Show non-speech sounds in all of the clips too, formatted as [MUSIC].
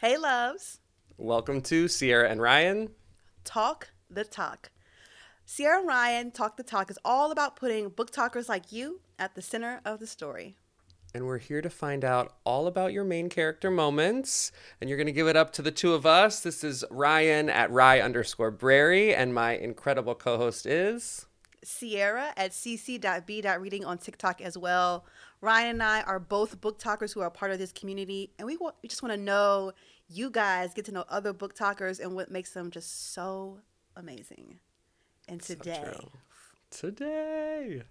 Hey, loves. Welcome to Sierra and Ryan. Talk the Tok. Sierra and Ryan Talk the Tok is all about putting BookTokers like you at the center of the story. And we're here to find out all about your main character moments. And you're going to give it up to the two of us. This is Ryan at Ry underscore Brary. And my incredible co host is Sierra at sisi.be.reading on TikTok as well. Ryan and I are both BookTokers who are part of this community. And we, want, we just want to know you guys, get to know other BookTokers and what makes them just so amazing. And today, so today,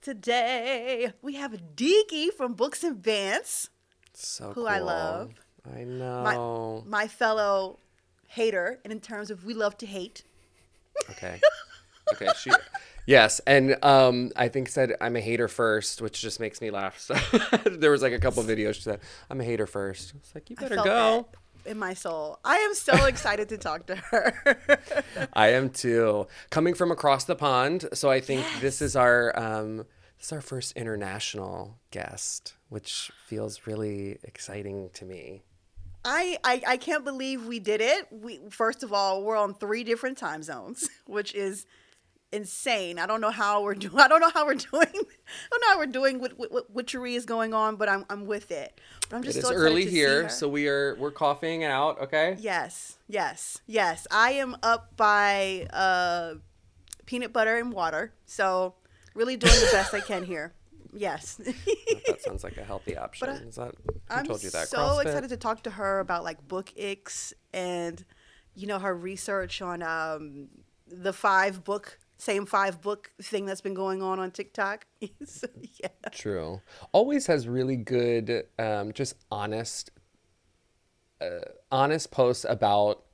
today we have Deeqy from Books and Bants. So who cool. I love. I know. My, my fellow hater, and in terms of we love to hate. Okay. [LAUGHS] Okay. She. Yes, and um, I think said I'm a hater first, which just makes me laugh. [LAUGHS] So there was like a couple videos she said I'm a hater first. It's like you better go in my soul. I am so [LAUGHS] excited to talk to her. I am too. Coming from across the pond, so I think yes. this is our um, this is our first international guest, which feels really exciting to me. I, I, I can't believe we did it. We first of all, we're on three different time zones, [LAUGHS] which is insane. [LAUGHS] I don't know how we're doing. I don't know how we're doing. I don't know how we're doing. What, what, witchery is going on, but I'm I'm with it. But I'm just it so early here, so we are we're coughing out. Okay. Yes, yes, yes. I am up by uh, peanut butter and water, so really doing the best I can here. Yes. [LAUGHS] that [LAUGHS] sounds like a healthy option. Is that who I'm told you that? so CrossFit? excited to talk to her about like book icks and you know her research on um, the five book same five book thing that's been going on on TikTok. [LAUGHS] so, yeah. True. Always has really good, um, just honest, uh, honest posts about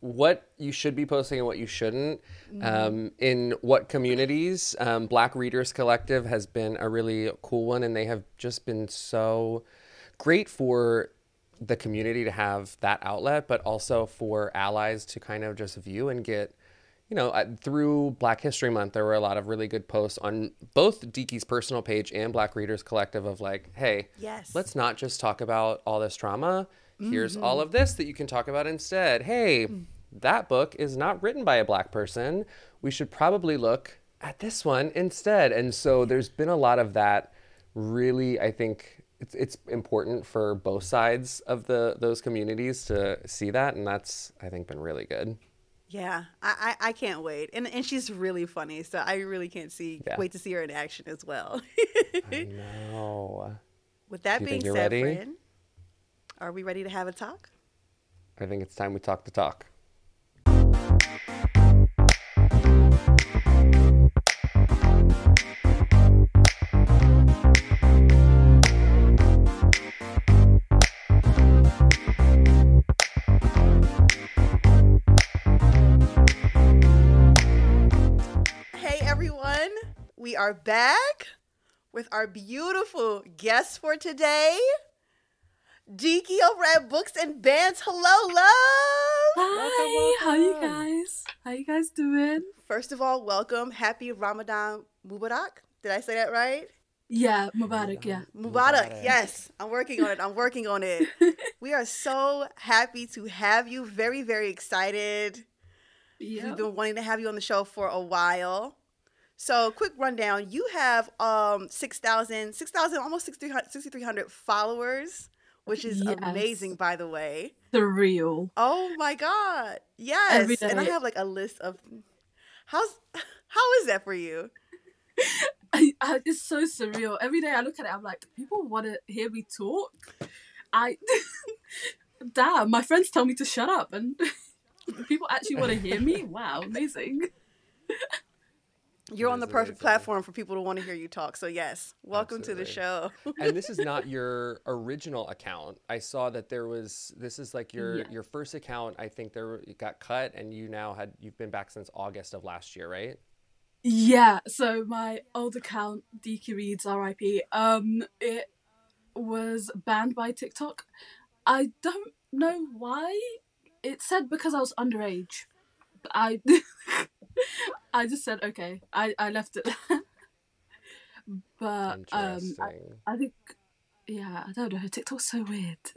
what you should be posting and what you shouldn't. Mm-hmm. Um, in what communities, um, Black Readers Collective has been a really cool one, and they have just been so great for the community to have that outlet, but also for allies to kind of just view and get you know, through Black History Month, there were a lot of really good posts on both Deeqy's personal page and Black Readers Collective of like, hey, yes, let's not just talk about all this trauma. Here's mm-hmm. all of this that you can talk about instead. Hey, mm. that book is not written by a black person. We should probably look at this one instead. And so there's been a lot of that. Really, I think it's it's important for both sides of the those communities to see that, and that's I think been really good. Yeah, I, I, I, can't wait, and and she's really funny, so I really can't see yeah. wait to see her in action as well. I know. With that being said, friend, are we ready to have a talk? I think it's time we talk the talk. Are back with our beautiful guest for today. Deeqy over at Books and Bants. Hello, love. Hi. Welcome, welcome. How you guys? How you guys doing? First of all, welcome. Happy Ramadan Mubarak. Did I say that right? Yeah, Mubarak, yeah. Mubarak, Mubarak, yes. I'm working on it. I'm working on it. [LAUGHS] we are so happy to have you. Very, very excited. Yep. We've been wanting to have you on the show for a while. So, quick rundown. You have um 6,000, 6,000, almost 6,300 followers, which is yes. amazing, by the way. The real. Oh my God. Yes. And I have like a list of. How's [LAUGHS] How is that for you? I, I, it's so surreal. Every day I look at it, I'm like, people want to hear me talk. I. [LAUGHS] Damn, my friends tell me to shut up, and [LAUGHS] people actually want to hear me. Wow, amazing. You're on the perfect platform for people to want to hear you talk. So yes, welcome Absolutely. to the show. and this is [LAUGHS] not your original account. I saw that there was this is like your yeah. your first account. I think there it got cut, and you now had you've been back since August of last year, right? Yeah. So my old account, Deeqy Reads RIP, um, it was banned by TikTok. I don't know why. It said because I was underage. I [LAUGHS] I just said okay. I I left it. [LAUGHS] but um, I, I think yeah, I don't know. Her TikTok's so weird. [LAUGHS]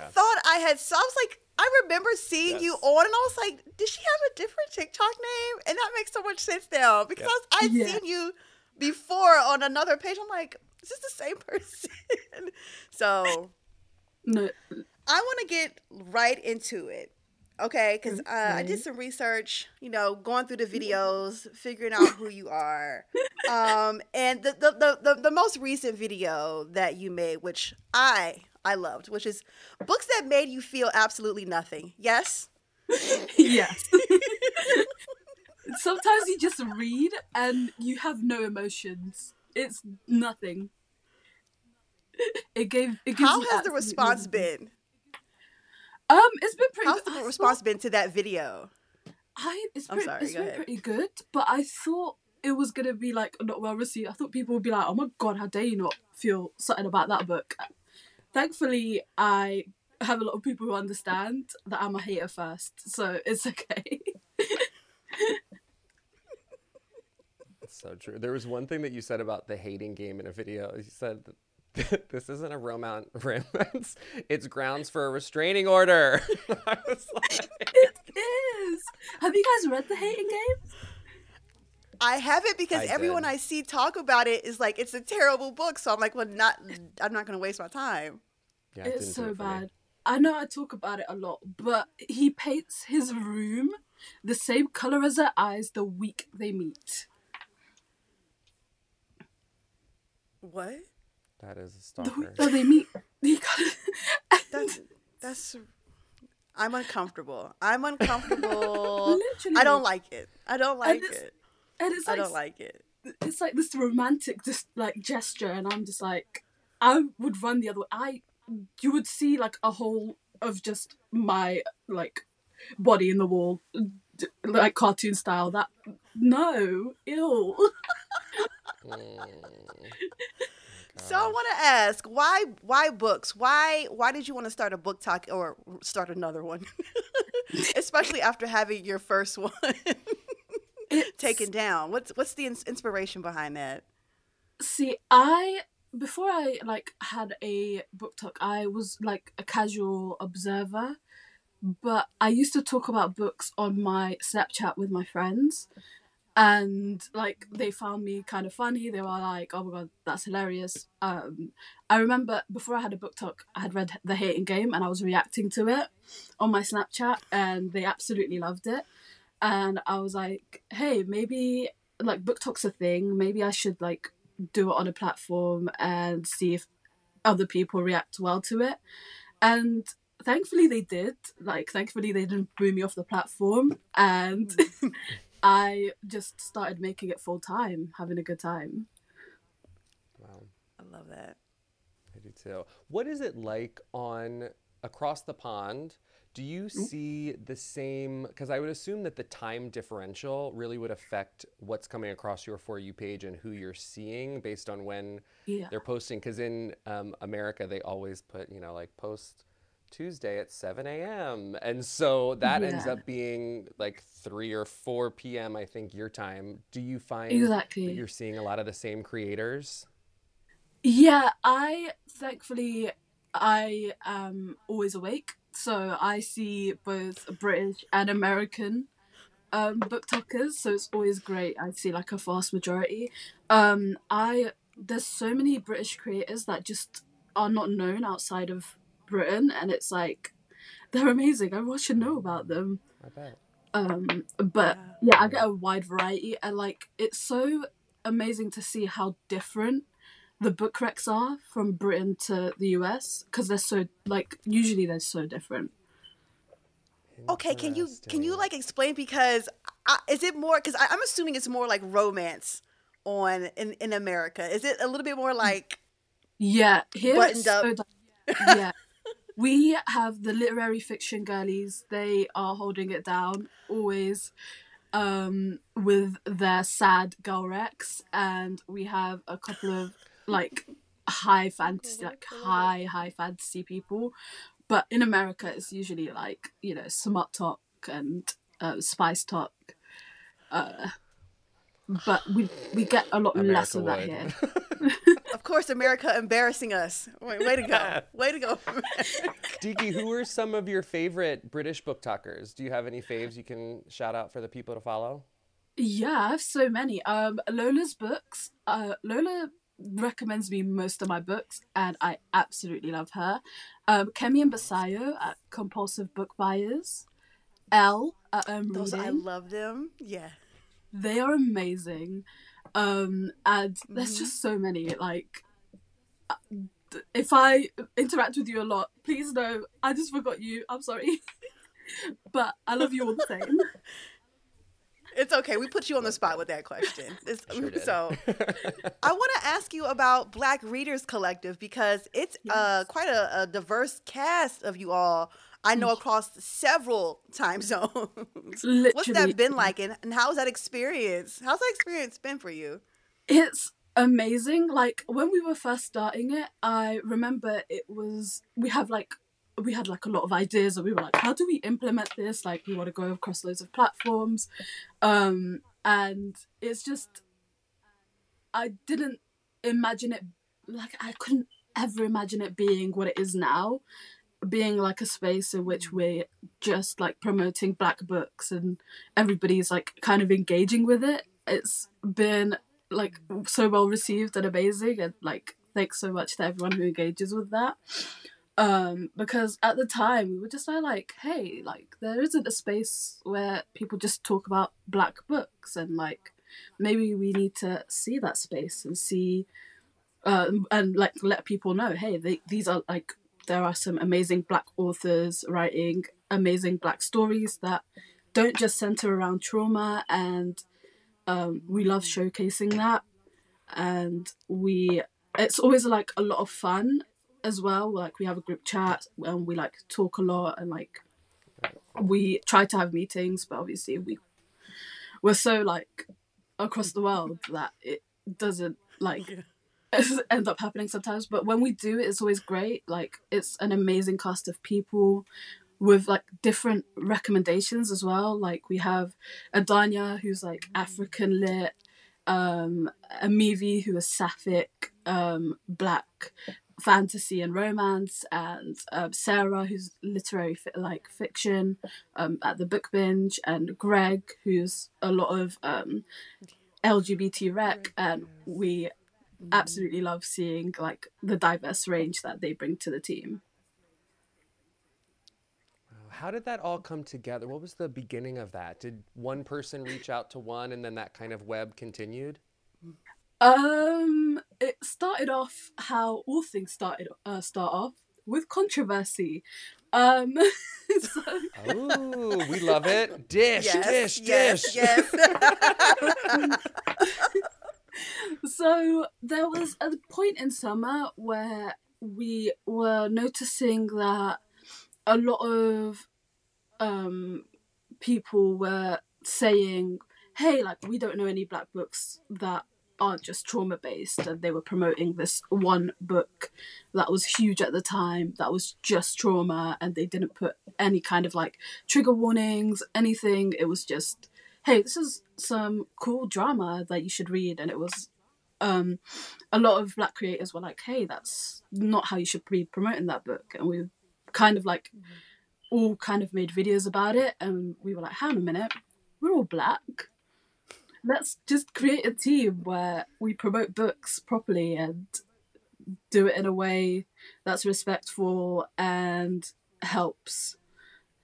head. thought I had, So I was like, I remember seeing yes. you on, and I was like, did she have a different TikTok name? And that makes so much sense now because yep. I'd yeah. seen you before on another page. I'm like, is this the same [LAUGHS] person? so, no. I want to get right into it. Okay, because uh, I did some research, you know, going through the videos, figuring out who you are. Um, and the, the, the, the, the most recent video that you made, which I I loved, which is books that made you feel absolutely nothing. Yes? yes. Sometimes you just read and you have no emotions. It's nothing. It gave. It How has the response been? Um, it's been pretty. How's the thought, response been to that video? I it's pretty, sorry, it's been ahead. pretty good, but I thought it was gonna be like not well received. I thought people would be like, "Oh my god, how dare you not feel something about that book?" Thankfully, I have a lot of people who understand that I'm a hater first, so it's okay. so true. There was one thing that you said about the hating game in a video. You said [LAUGHS] this isn't a romance. [LAUGHS] romance. It's grounds for a restraining order. [LAUGHS] I was like, it is. Have you guys read the hating game? I haven't because I everyone did. I see talk about it is like it's a terrible book. So I'm like, well, not. I'm not going to waste my time. Yeah, it's so it bad. Me. I know I talk about it a lot, but he paints his room the same color as her eyes the week they meet. What? That is a stalker. The, they meet. [LAUGHS] that's that's. I'm uncomfortable. I'm uncomfortable. [LAUGHS] Literally. I don't like it. I don't like and it. And it's like, I don't like it. It's like this romantic, just like gesture, and I'm just like, I would run the other way. I, you would see like a hole of just my like body in the wall, like cartoon style. That no, ill. [LAUGHS] mm. So I want to ask why why books? Why why did you want to start a BookTok or start another one? [LAUGHS] Especially after having your first one [LAUGHS] taken down. What's what's the inspiration behind that? See, I before I like had a BookTok, I was like a casual observer, but I used to talk about books on my Snapchat with my friends and like they found me kind of funny. They were like oh my god that's hilarious. Um i remember before i had a BookTok i had read the hating game and i was reacting to it on my snapchat and they absolutely loved it. And i was like hey maybe like BookTok's a thing. Maybe i should like do it on a platform and see if other people react well to it. And thankfully they did. Like thankfully they didn't boo me off the platform. And [LAUGHS] I just started making it full time, having a good time. Wow. I love that. I do too. What is it like on across the pond? Do you see the same? Because I would assume that the time differential really would affect what's coming across your For You page and who you're seeing based on when yeah. they're posting. Because in um, America, they always put, you know, like post Tuesday at 7 a.m. And so that yeah. ends up being like 3 or 4 p.m., I think, your time. Do you find exactly. you're seeing a lot of the same creators? Yeah, I thankfully I am always awake. So I see both British and American um, BookTokers. So it's always great. I see like a vast majority. Um, I there's so many British creators that just are not known outside of Britain, and it's like they're amazing. Everyone should know about them. I bet. Um, but yeah. yeah, I get a wide variety, and like it's so amazing to see how different the book recs are from Britain to the US because they're so like usually they're so different. Okay, can you can you like explain because I, is it more because I'm assuming it's more like romance on in in America. Is it a little bit more like yeah here buttoned up? So, [LAUGHS] yeah, we have the literary fiction girlies. They are holding it down always um, with their sad girl recs, and we have a couple of like high fantasy, like high high fantasy people. But in America, it's usually like you know smut talk and uh, spice talk. Uh, but we we get a lot America less of that here. [LAUGHS] of course, America embarrassing us. Way, way to go. [LAUGHS] Way to go. Deeqy, who are some of your favorite British BookTokers? Do you have any faves you can shout out for the people to follow? Yeah, I have so many. Um, Lola's books. Uh, Lola recommends me most of my books, and I absolutely love her. Um, Kemi and Basayo at Compulsive Book Buyers. Elle at um, Those Reading. I love them. Yeah, they are amazing. Um, and mm-hmm. there's just so many. Like, uh, if I interact with you a lot, please know I just forgot you. I'm sorry, [LAUGHS] but I love you all the same. [LAUGHS] It's okay. We put you on the spot with that question. [LAUGHS] Sure so, I want to ask you about Black Readers Collective because it's uh, yes. uh, quite a, a, diverse cast of you all. I know across several time [LAUGHS] zones. Literally. What's that been [LAUGHS] like, and, and how's that experience? How's that experience been for you? It's amazing. Like when we were first starting it, I remember it was we have like we had like a lot of ideas and we were like how do we implement this like we want to go across loads of platforms um and it's just i didn't imagine it like i couldn't ever imagine it being what it is now being like a space in which we're just like promoting black books and everybody's like kind of engaging with it. It's been like so well received and amazing and like thanks so much to everyone who engages with that. Um because at the time we were just like hey like there isn't a space where people just talk about black books and like maybe we need to see that space and see um, and like let people know hey they, these are like there are some amazing black authors writing amazing black stories that don't just center around trauma and um, we love showcasing that and we it's always like a lot of fun as well. Like we have a group chat and we like talk a lot and like we try to have meetings, but obviously we we're so like across the world that it doesn't like end up happening sometimes. But when we do, it's always great. Like it's an amazing cast of people with like different recommendations as well. Like we have Adanya who's like African lit, um, Amivi who is sapphic, um, black, fantasy and romance, and um, Sarah, who's literary fi- like fiction um, at the book binge, and Greg, who's a lot of um, LGBT rec, and we absolutely love seeing like the diverse range that they bring to the team. How did that all come together? What was the beginning of that? Did one person reach out to one, and then that kind of web continued? Um, it started off how all things started uh, start off with controversy. Um, [LAUGHS] so... oh, we love it. Dish, yes, dish, yes, dish. Yes. [LAUGHS] [LAUGHS] so there was a point in summer where we were noticing that a lot of um, people were saying, "Hey, like we don't know any black books that aren't just trauma based and they were promoting this one book that was huge at the time that was just trauma and they didn't put any kind of like trigger warnings anything. It was just hey this is some cool drama that you should read and it was um a lot of black creators were like hey that's not how you should be promoting that book. And we kind of like all kind of made videos about it and we were like hang on a minute we're all black. Let's just create a team where we promote books properly and do it in a way that's respectful and helps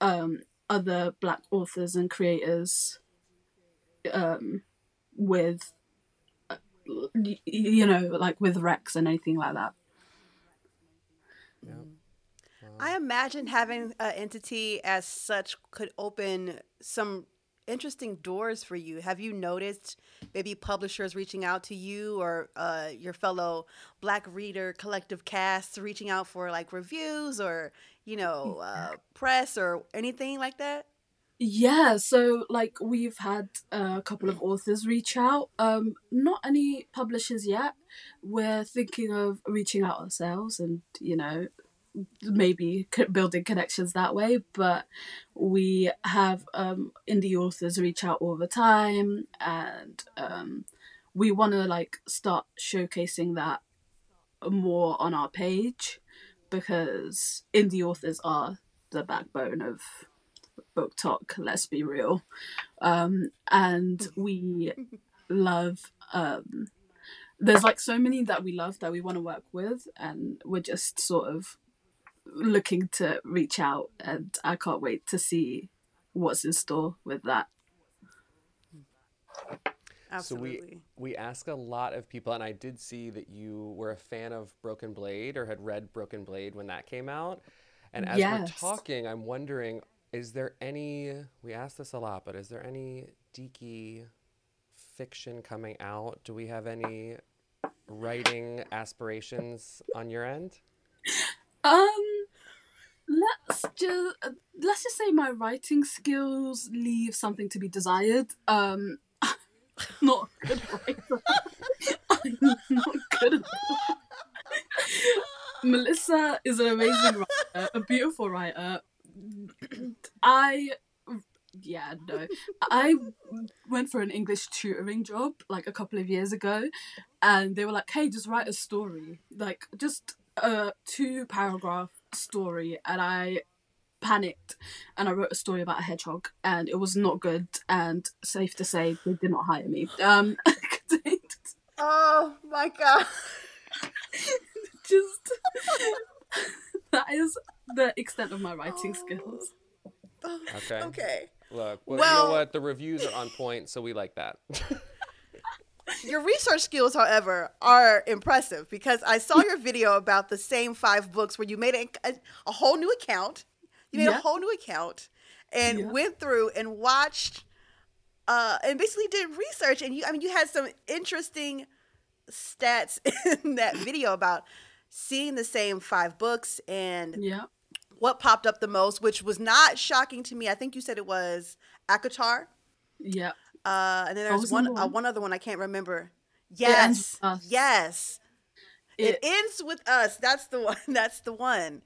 um, other black authors and creators um, with uh, you know like with Rex and anything like that yeah. I imagine having an entity as such could open some interesting doors for you. Have you noticed maybe publishers reaching out to you or uh, your fellow Black Reader collective casts reaching out for like reviews or, you know, uh, press or anything like that? Yeah, so like we've had a couple of authors reach out. Um, not any publishers yet. We're thinking of reaching out ourselves and, you know, maybe building connections that way but we have um, indie authors reach out all the time and um, we want to like start showcasing that more on our page because indie authors are the backbone of BookTok let's be real um, and we love um, there's like so many that we love that we want to work with and we're just sort of looking to reach out and i can't wait to see what's in store with that Absolutely. So we we ask a lot of people, and I did see that you were a fan of Broken Blade or had read Broken Blade when that came out. And as yes. we're talking, I'm wondering, is there any? We ask this a lot, but is there any Deeqy fiction coming out? Do we have any writing aspirations on your end? Um, let's just let's just say my writing skills leave something to be desired. Um, [LAUGHS] not a good writer. [LAUGHS] I'm not good at. Melissa is an amazing writer, a beautiful writer. [CLEARS THROAT] I yeah, no. I went for an English tutoring job like a couple of years ago and they were like, "Hey, just write a story." Like just a two paragraph story and I panicked and I wrote a story about a hedgehog and it was not good and safe to say they did not hire me. Um [LAUGHS] Oh my god. [LAUGHS] Just [LAUGHS] that is the extent of my writing oh. skills. Okay. [LAUGHS] Okay. Look, well, well, you know what? The reviews are on point, so we like that. [LAUGHS] your research skills, however, are impressive because I saw your video about the same five books where you made a, a, a whole new account you made yeah. a whole new account and yeah. went through and watched uh, and basically did research. And you, I mean, you had some interesting stats [LAUGHS] in that video about seeing the same five books and yeah. what popped up the most, which was not shocking to me. I think you said it was ACOTAR. Yeah. Uh, and then there's one one? Uh, one other one I can't remember. Yes. Yes. It, it ends with us. That's the one. [LAUGHS] That's the one.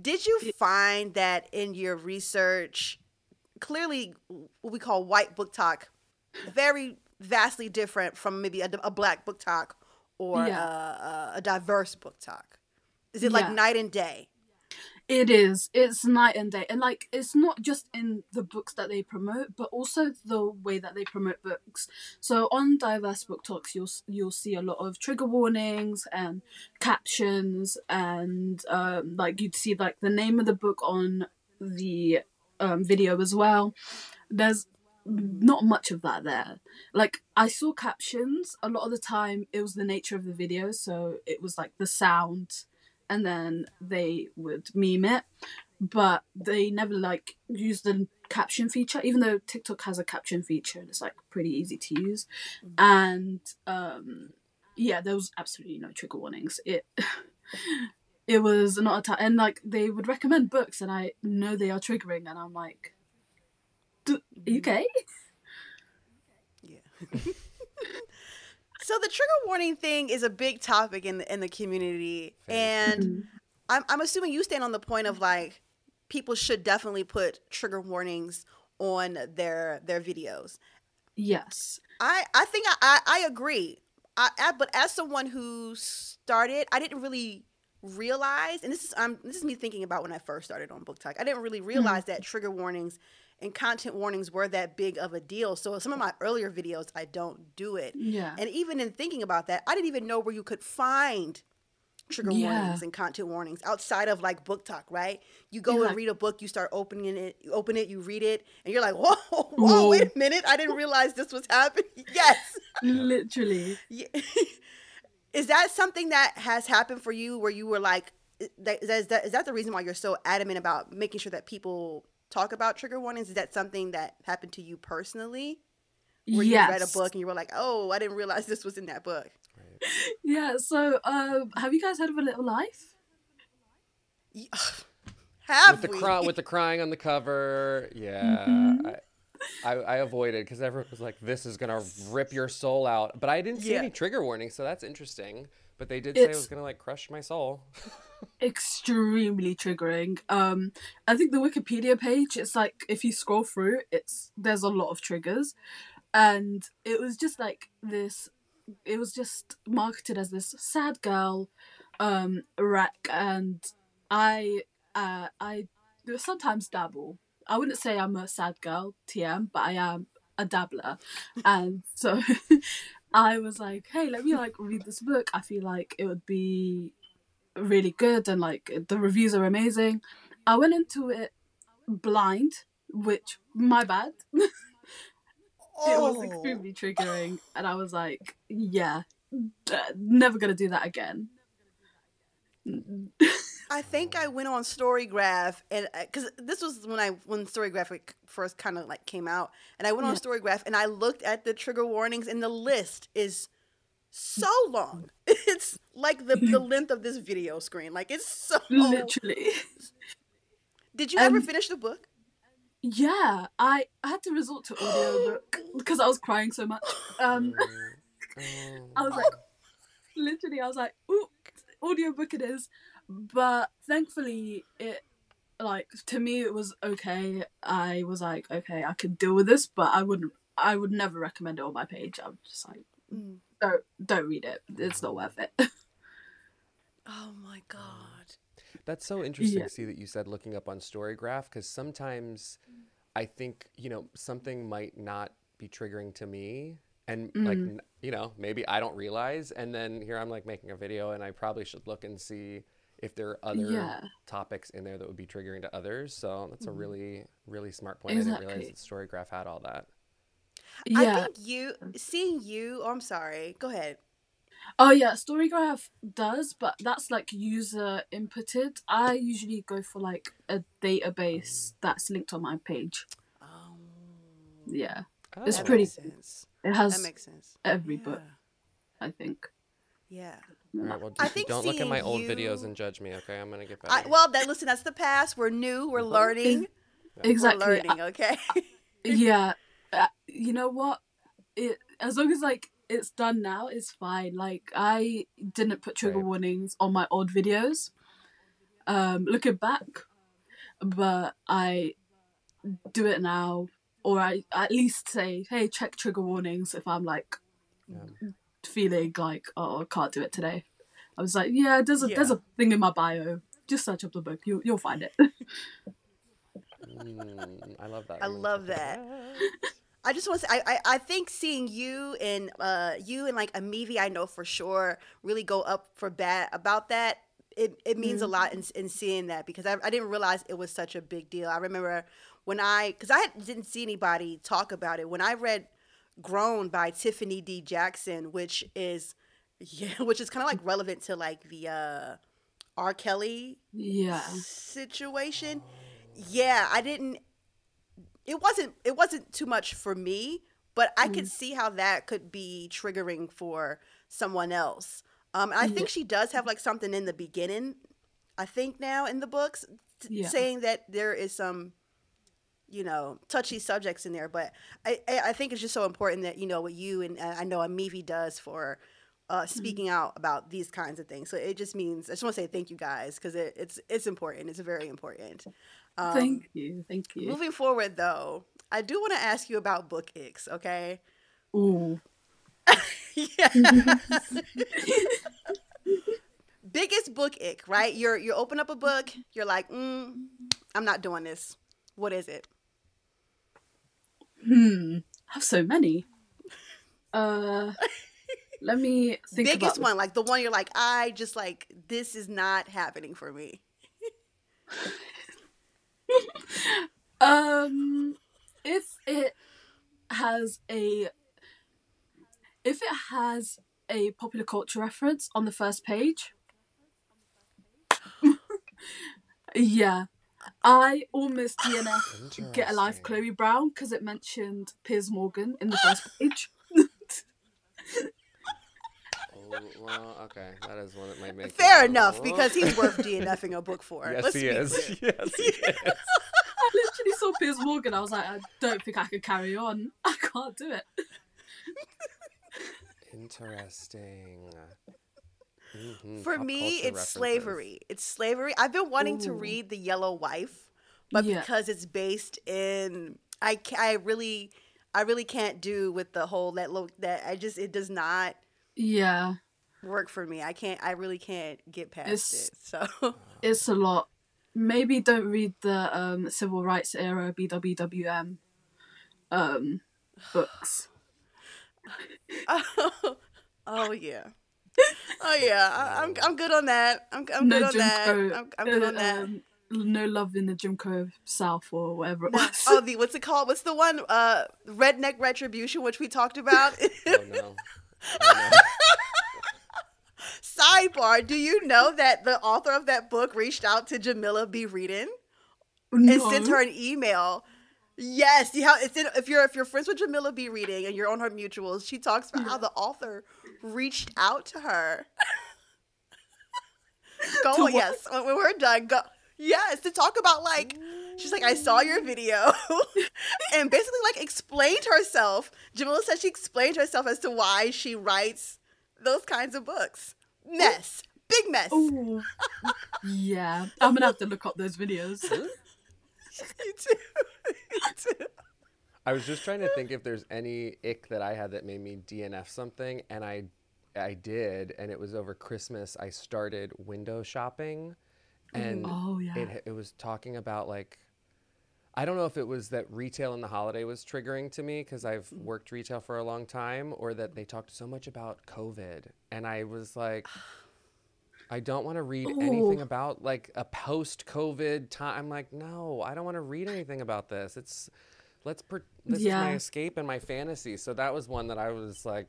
Did you find that in your research, clearly what we call white BookTok, very vastly different from maybe a, a black BookTok or yeah. a, a, diverse talk, Is it yeah. like night and day? It is. It's night and day. And like it's not just in the books that they promote, but also the way that they promote books. So on diverse BookToks you'll you'll see a lot of trigger warnings and captions and um, like you'd see like the name of the book on the um, video as well. There's not much of that there. Like I saw captions a lot of the time it was the nature of the video, so it was like the sound and then they would meme it but they never like use the caption feature even though tiktok has a caption feature and it's like pretty easy to use mm-hmm. and um yeah there was absolutely no trigger warnings it [LAUGHS] it was not a time and like they would recommend books and i know they are triggering and i'm like mm-hmm. okay yeah [LAUGHS] So the trigger warning thing is a big topic in the in the community, and mm-hmm. I'm I'm assuming you stand on the point of like people should definitely put trigger warnings on their their videos. Yes, I I think I I, I agree. I, I, but as someone who started, I didn't really realize, and this is um this is me thinking about when I first started on BookTok. I didn't really realize mm-hmm. that trigger warnings and content warnings were that big of a deal. So some of my earlier videos, I don't do it. Yeah. And even in thinking about that, I didn't even know where you could find trigger yeah. warnings and content warnings outside of like BookTok, right? You go yeah. and read a book, you start opening it, you open it, you read it, and you're like, [LAUGHS] whoa, whoa, whoa. wait a minute, I didn't realize this was happening. [LAUGHS] Yes, [LAUGHS] literally. Yeah. is that something that has happened for you, where you were like, is that, is that the reason why you're so adamant about making sure that people talk about trigger warnings? Is that something that happened to you personally? Where yes. you read a book and you were like, "Oh, I didn't realize this was in that book." [LAUGHS] Yeah. So, uh, have you guys heard of A Little Life? Yeah. [SIGHS] have with we? the cry- with the crying on the cover? Yeah. Mm-hmm. I- I, I, avoided because everyone was like, "This is gonna rip your soul out," but I didn't see yeah. any trigger warnings, so that's interesting. But they did say it was gonna like crush my soul. [LAUGHS] extremely triggering. Um, I think the Wikipedia page, it's like if you scroll through, it's there's a lot of triggers, and it was just like this it was just marketed as this sad girl um wreck and I uh I sometimes dabble. I wouldn't say I'm a sad girl, TM, but I am a dabbler. and so [LAUGHS] I was like, hey, let me like read this book. I feel like it would be really good and like the reviews are amazing. I went into it blind, which my bad. [LAUGHS] it was oh. extremely triggering and I was like, yeah, never gonna do that again. [LAUGHS] I think I went on Storygraph and because uh, this was when I when Storygraph first kind of like came out, and I went on Storygraph and I looked at the trigger warnings, and the list is so long. [LAUGHS] It's like the the [LAUGHS] length of this video screen. Like it's so literally. Did you um, ever finish the book? Yeah, I, I had to resort to audiobook [GASPS] because I was crying so much. Um, [LAUGHS] I was like, literally, I was like, ooh, audiobook it is but thankfully it like to me it was okay i was like okay i could deal with this but i wouldn't i would never recommend it on my page i'm just like mm. Don't don't read it it's not worth it [LAUGHS] oh my god that's so interesting yeah. to see that you said looking up on storygraph because sometimes i think you know something might not be triggering to me and mm. like you know maybe i don't realize and then here i'm like making a video and i probably should look and see if there are other yeah. topics in there that would be triggering to others. So that's a mm-hmm. really, really smart point. Exactly. I didn't realize that Storygraph had all that. Yeah. I think you seeing you. Oh, I'm sorry. Go ahead. Oh yeah, Storygraph does, but that's like user inputted. I usually go for like a database that's linked on my page. Oh. Yeah, oh, it's pretty. It has that makes sense. every yeah. book, I think. Yeah. All right, well, I think don't look at my old you... videos and judge me, okay? I'm gonna get back. Well, that listen, that's the past. We're new. We're mm-hmm. learning. Exactly. We're learning, okay? [LAUGHS] yeah. Uh, you know what? It as long as like it's done now, it's fine. Like I didn't put trigger right. warnings on my old videos. Um, looking back, but I do it now, or I at least say, "Hey, check trigger warnings." If I'm like yeah feeling like, oh, I can't do it today. I was like, yeah, there's a yeah. there's a thing in my bio. Just search up the book. You you'll find it. [LAUGHS] mm, I love that. I love that. [LAUGHS] I just want to say, I, I, I think seeing you and uh you and like Amivi I know for sure really go up for bat about that. It it means mm-hmm. a lot in in seeing that because I I didn't realize it was such a big deal. I remember when I because I didn't see anybody talk about it when I read grown by Tiffany D. Jackson, which is [LAUGHS] yeah, which is kind of like relevant to like the uh R. Kelly yeah situation. Yeah, I didn't it wasn't it wasn't too much for me, but I mm. could see how that could be triggering for someone else. Um, and I think she does have like something in the beginning. I think now in the books t- yeah. saying that there is some you know touchy subjects in there but i i think it's just so important that you know what you and uh, i know amivi does for uh, mm-hmm. speaking mm-hmm. out about these kinds of things so it just means i just want to say thank you guys because it, it's it's important it's very important um, thank you thank you moving forward though i do want to ask you about book icks okay ooh [LAUGHS] yeah [LAUGHS] biggest book ick right you're you open up a book you're like mm, i'm not doing this what is it Hmm. I have so many. Uh, let me [LAUGHS] think. About biggest one, like the one you're like, I just like this is not happening for me. Um, if it has a, if it has a popular culture reference on the first page, [LAUGHS] yeah, I almost DNF Get a Life Chloe Brown because it mentioned Piers Morgan in the first [GASPS] page. oh, well, okay, that is one that might make fair enough because he's worth [LAUGHS] DNFing a book for. Yes, Let's he is. [LAUGHS] Yes, he is. I [LAUGHS] literally saw Piers Morgan. I was like, I don't think I could carry on. [LAUGHS] I can't do it. [LAUGHS] Interesting. Mm-hmm. For Pop me, it's references. slavery. It's slavery. I've been wanting Ooh. to read The Yellow Wife, but yeah. because it's based in, I I really, I really can't do with the whole that look that I just it does not Yeah. work for me. I can't. I really can't get past It's- it. So It's a lot. Maybe don't read the um, civil rights era BWWM um, books. [LAUGHS] oh, oh yeah. Oh yeah, I, I'm I'm good on that. I'm I'm no good on Jim that. Crow. I'm, I'm good uh, on that. um, no love in the Jim Crow South or whatever it No. was. Oh, the what's it called? What's the one? Uh, redneck retribution, which we talked about. Oh no. Oh, no. [LAUGHS] Sidebar: Do you know that the author of that book reached out to Jamila B. Reedon and sent her an email? Yes, you have. It's in, if you're if you're friends with Jamila B. Reading and you're on her mutuals, she talks about how the author reached out to her. [LAUGHS] go To yes, when when we're done, go yes to talk about like she's like I saw your video [LAUGHS] and basically like explained herself. Jamila said she explained herself as to why she writes those kinds of books. Mess, big mess. Ooh. yeah, I'm gonna have to look up those videos. [LAUGHS] You too. you too. I was just trying to think if there's any ick that I had that made me DNF something, and I, I did, and it was over Christmas. I started window shopping, and Oh, yeah. it it was talking about like, I don't know if it was that retail in the holiday was triggering to me because I've worked retail for a long time, or that they talked so much about COVID, and I was like. [SIGHS] I don't want to read anything about like a post-COVID time. I'm like, no, I don't want to read anything about this. It's let's per- this is my escape and my fantasy. So that was one that I was like,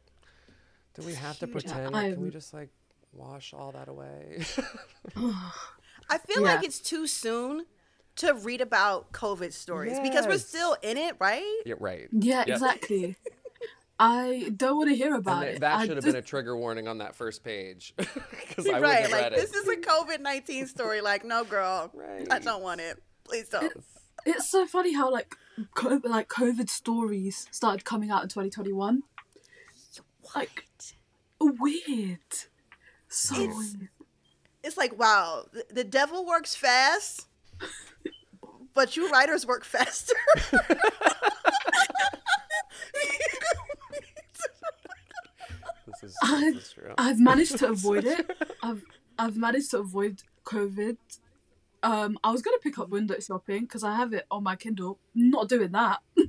do we have to pretend? or Can we just like wash all that away? [LAUGHS] [SIGHS] I feel like it's too soon to read about COVID stories because we're still in it, right? yeah, right. Yeah, Yep. exactly. [LAUGHS] I don't want to hear about th- it. that I should have just- been a trigger warning on that first page [LAUGHS] because I wouldn't right. have Like read this is a COVID nineteen story. Like, no, girl, I don't want it. Please don't. It's so funny how like COVID, like COVID stories started coming out in 2021. Like weird, so It's- weird. It's like, wow, the, the devil works fast, but you writers work faster. [LAUGHS] This is, I- this is true. I've managed to [LAUGHS] avoid it. I've I've managed to avoid COVID. Um, I was gonna pick up window shopping because I have it on my Kindle. Not doing that. [LAUGHS]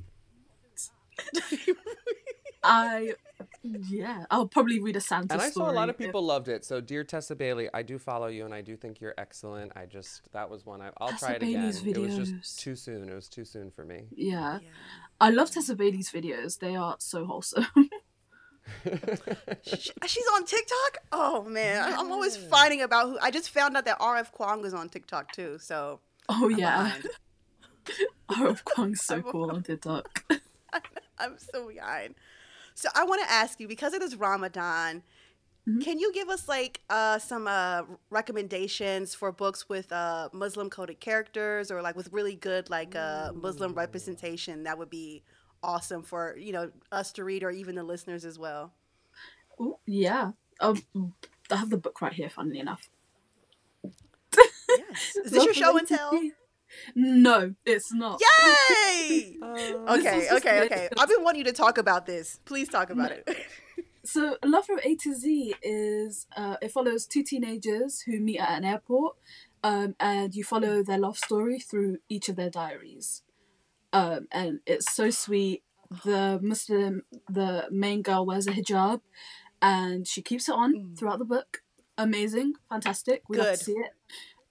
I yeah, I'll probably read a Santa and I story. saw a lot of if- people loved it. So, dear Tessa Bailey, I do follow you, and I do think you're excellent. I just that was one I, I'll Tessa try it again. Bailey's It was videos. just too soon. It was too soon for me. Yeah. I love Tessa Bailey's videos. They are so wholesome. [LAUGHS] Sh- She's on TikTok. Oh man, I- I'm always fighting about who. I just found out that RF Kuang is on TikTok too. So oh I'm yeah, RF Arab Kuang's so [LAUGHS] cool on TikTok. [LAUGHS] I'm so behind. So I want to ask you because it is Ramadan. Mhm. Can you give us like uh, some uh, recommendations for books with uh, Muslim coded characters or like with really good like uh, Muslim representation? That would be awesome for you know us to read or even the listeners as well. Ooh, yeah. Um, I have the book right here. Funnily enough. Yes. [LAUGHS] Is this your show and tell? No, it's not. Yay! [LAUGHS] Uh, This Okay, okay, good. okay. I've been wanting you to talk about this. Please talk about it. [LAUGHS] So, Love from A to Z is uh, it follows two teenagers who meet at an airport, um, and you follow their love story through each of their diaries. Um, and it's so sweet. The Muslim, the main girl wears a hijab, and she keeps it on throughout the book. Amazing, fantastic. We love to see it.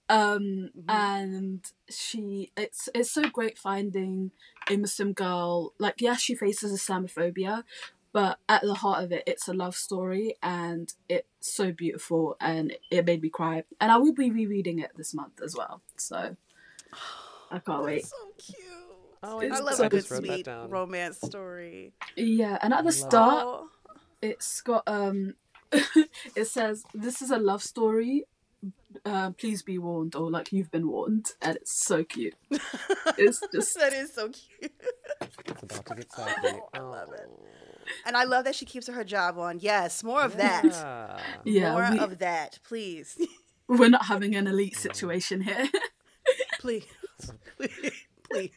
Um, Mhm. and she, it's it's so great finding a Muslim girl. Like, yes, she faces Islamophobia, but at the heart of it it's a love story and it's so beautiful and it made me cry and i will be rereading it this month as well so i [SIGHS] can't wait so cute. Oh, I It's love so a good just wrote that sweet romance story. yeah and at the love start Oh, it's got um [LAUGHS] it says this is a love story uh, please be warned or like you've been warned and it's so cute [LAUGHS] it's just that is so cute. It's about to get sappy. Oh, I love it. And I love that she keeps hijab on. Yes, more of that. Yeah. yeah more we, of that, please. [LAUGHS] we're not having an elite situation here please. [LAUGHS] please. Please.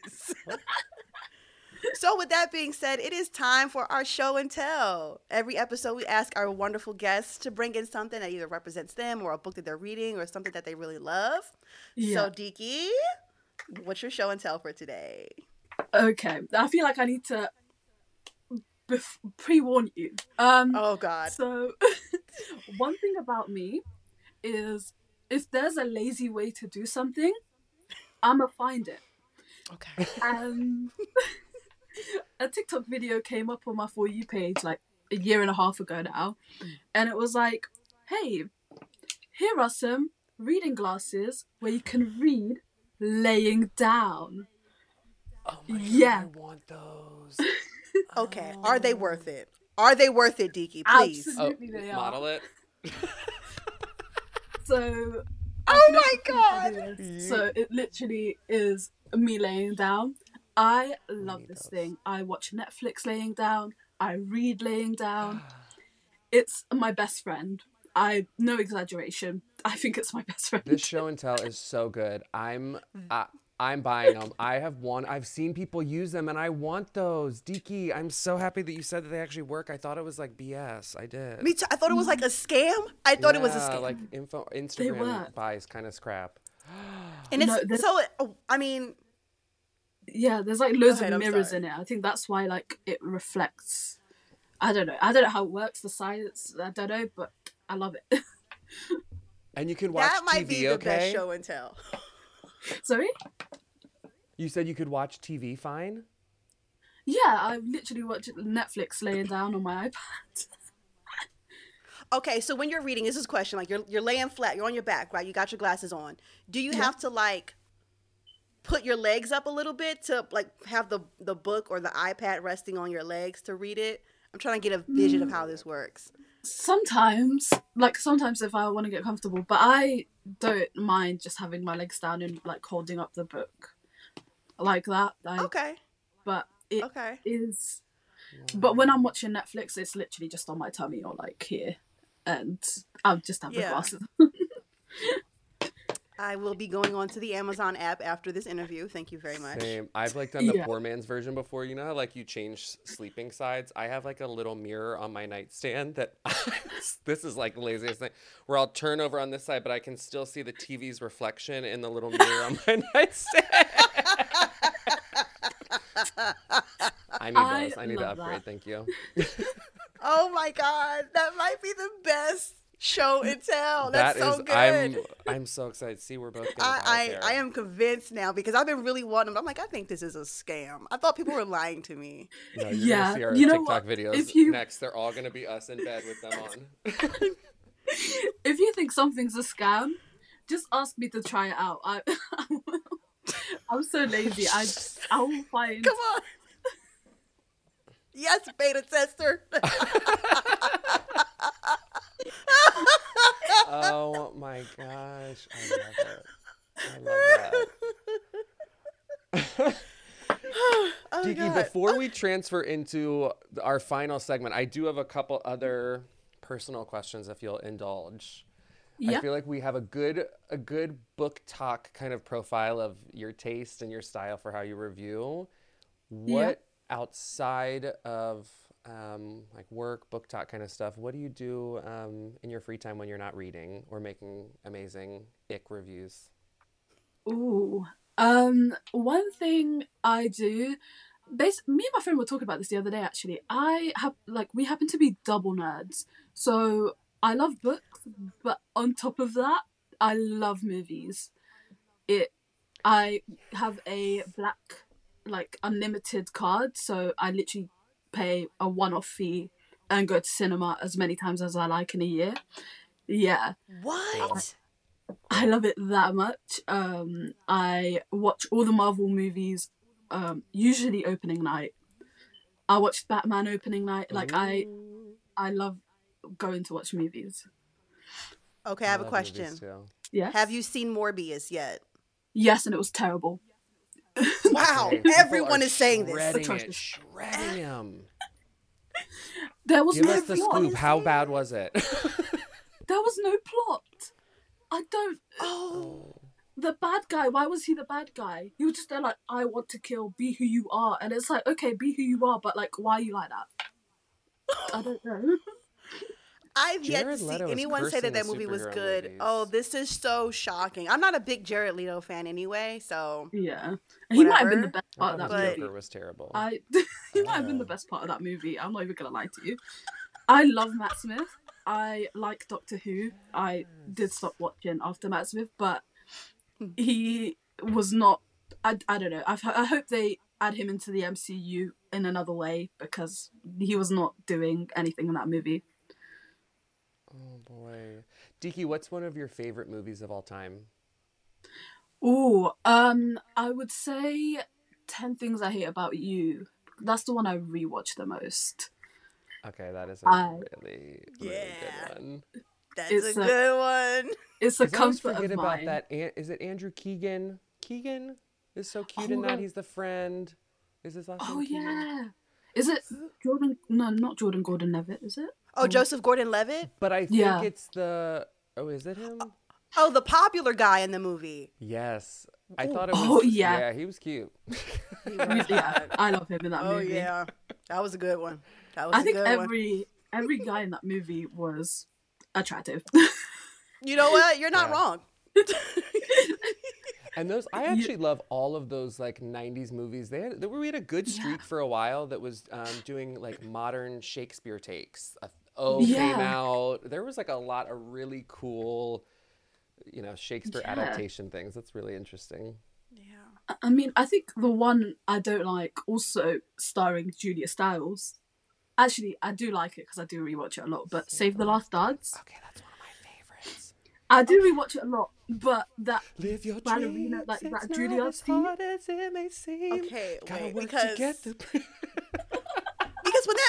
So with that being said, it is time for our show and tell. Every episode, we ask our wonderful guests to bring in something that either represents them or a book that they're reading or something that they really love. Yeah. So, Deeqy, what's your show and tell for today? Okay, I feel like I need to bef- pre-warn you. Um, oh God! So, [LAUGHS] one thing about me is if there's a lazy way to do something, I'ma find it. Okay. Um, [LAUGHS] [LAUGHS] a TikTok video came up on my For You page like a year and a half ago now, mm. and it was like, "Hey, here are some reading glasses where you can read laying down." Oh my yeah. God, I want those. [LAUGHS] okay, oh. are they worth it? Are they worth it, Deeqy? Please. Absolutely, oh, they are. Model it. [LAUGHS] so. Oh my god! So it literally is me laying down. I love this thing. I watch Netflix laying down. I read laying down. it's my best friend. I no exaggeration. [LAUGHS] I think it's my best friend. This show and tell is so good. I'm uh, I'm buying them. I have one. I've seen people use them, and I want those. Deeqy, I'm so happy that you said that they actually work. I thought it was like BS. I did. Me too. I thought it was like a scam. I thought yeah, it was a scam. Like info Instagram buys kind of scrap. [GASPS] and it's no, so. Oh, I mean, yeah, there's like loads ahead, of mirrors in it. I think that's why like it reflects. I don't know. I don't know how it works. The science. I don't know, but I love it. [LAUGHS] and you can watch that might TV, be the okay? best show and tell. Sorry? You said you could watch TV fine? Yeah, I literally watch Netflix laying down on my iPad. [LAUGHS] okay, so when you're reading, this is a question like you're you're laying flat, you're on your back, right? You got your glasses on. Do you yeah. have to like put your legs up a little bit to like have the the book or the iPad resting on your legs to read it? I'm trying to get a vision mm. of how this works. Sometimes, like sometimes if I want to get comfortable, but I don't mind just having my legs down and like holding up the book like that. Like, okay. But it okay. is. But when I'm watching Netflix, it's literally just on my tummy or like here, and I'll just have yeah. the glasses. [LAUGHS] I will be going on to the Amazon app after this interview. Thank you very much. Same. I've like done the yeah. poor man's version before. You know how like you change sleeping sides? I have like a little mirror on my nightstand that [LAUGHS] this is like the laziest thing where I'll turn over on this side, but I can still see the TV's reflection in the little mirror on my [LAUGHS] nightstand. I need I those. I need to upgrade. That. Thank you. [LAUGHS] oh my god, that might be the best show and tell. That's that is, so good. I'm I'm so excited. See, we're both. I I, I, am convinced now because I've been really wanting. I'm like, I think this is a scam. I thought people were lying to me. No, you're yeah, gonna see our you know TikTok what? videos if you... next. They're all gonna be us in bed with them on. [LAUGHS] if you think something's a scam, just ask me to try it out. I, [LAUGHS] I'm so lazy. I I will find. Come on. Yes, beta tester [LAUGHS] oh my gosh. I love it. I love that. [LAUGHS] oh, before we transfer into our final segment, I do have a couple other personal questions if you'll indulge. Yeah. I feel like we have a good a good BookTok kind of profile of your taste and your style for how you review. What yeah. outside of um, like work, BookTok kind of stuff, what do you do um, in your free time when you're not reading or making amazing ick reviews? Ooh, um, one thing I do, bas- me and my friend were talking about this the other day. Actually, I have like we happen to be double nerds, so I love books, but on top of that, I love movies. It, I have a black like unlimited card, so I literally pay a one-off fee and go to cinema as many times as I like in a year. Yeah. What? I love it that much. Um, I watch all the Marvel movies, um, usually opening night. I watched Batman opening night. Like Ooh. I, I love going to watch movies. Okay, I have I a question. Yeah. Have you seen Morbius yet? Yes, and it was terrible. Wow, everyone is saying this. It, shredding [LAUGHS] him. There was Give no us the plot. scoop. How bad was it? [LAUGHS] there was no plot. I don't. Oh. the bad guy. Why was he the bad guy? He was just there like, I want to kill. Be who you are, and it's like, okay, be who you are, but like, why are you like that? I don't know. [LAUGHS] I've yet to see anyone say that that movie was good. Movies. Oh, this is so shocking. I'm not a big Jared Leto fan anyway, so yeah, he might have been the best part of that movie. Joker was terrible. I [LAUGHS] he might have been the best part of that movie. I'm not even gonna lie to you. I love Matt Smith. I like Doctor Who. I did stop watching after Matt Smith, but hmm. he was not. I, I don't know. I've, I hope they add him into the MCU in another way because he was not doing anything in that movie. Oh boy, Deeqy, what's one of your favorite movies of all time? Oh, um, I would say Ten Things I Hate About You. That's the one I rewatch the most. Okay, that is a I, really, really yeah. good one. That's it's a, a good one. It's a comfort forget of about mine. that. Is it Andrew Keegan? Keegan is so cute oh, in that. He's the friend. Is his last oh, name? Oh yeah. Is it Jordan? No, not Jordan Gordon Levitt. Is it? Oh, Joseph Gordon Levitt. But I think yeah. it's the. Oh, is it him? Oh, the popular guy in the movie. Yes, I thought it was. Oh yeah, yeah, he was cute. [LAUGHS] [LAUGHS] yeah, I love him in that oh, movie. Oh yeah, that was a good one. That was. I think every one. every guy in that movie was attractive. [LAUGHS] you know what? You're not yeah. wrong. and those, I actually love all of those like '90s movies. They had, we had a good streak yeah. for a while that was um, doing like modern Shakespeare takes. O yeah. came out. There was like a lot of really cool, you know, Shakespeare yeah. adaptation things. That's really interesting. Yeah. I mean, I think the one I don't like, also starring Julia Stiles. Actually, I do like it because I do rewatch it a lot. But Save the Last Dance. Okay, that's one of my favorites. I do rewatch it a lot, but that Live your ballerina, like that Julia scene. Okay, wait, because because [LAUGHS] when [LAUGHS]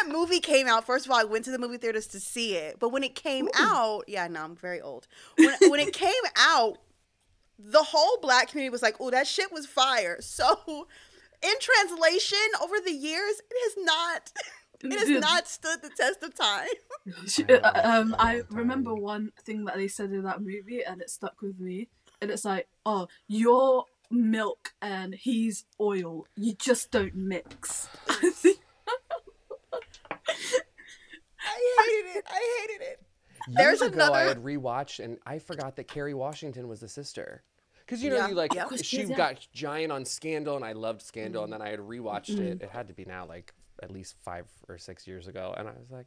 that movie came out, first of all, I went to the movie theaters to see it. But when it came Ooh. out, yeah, no, I'm very old. When, when it came out, the whole black community was like, "Oh, that shit was fire." [LAUGHS] So, in translation, over the years, it has not. [LAUGHS] It has not stood the test of time. [LAUGHS] Uh, um, I remember one thing that they said in that movie, and it stuck with me. And it's like, "Oh, you're milk and he's oil. You just don't mix." I hated it. I hated it. Years There's ago, another. I had rewatched, and I forgot that Kerry Washington was the sister. Because you know, yeah. you like yeah. she got giant on Scandal, and I loved Scandal, mm. and then I had rewatched mm. it. It had to be now, like at least five or six years ago, and I was like,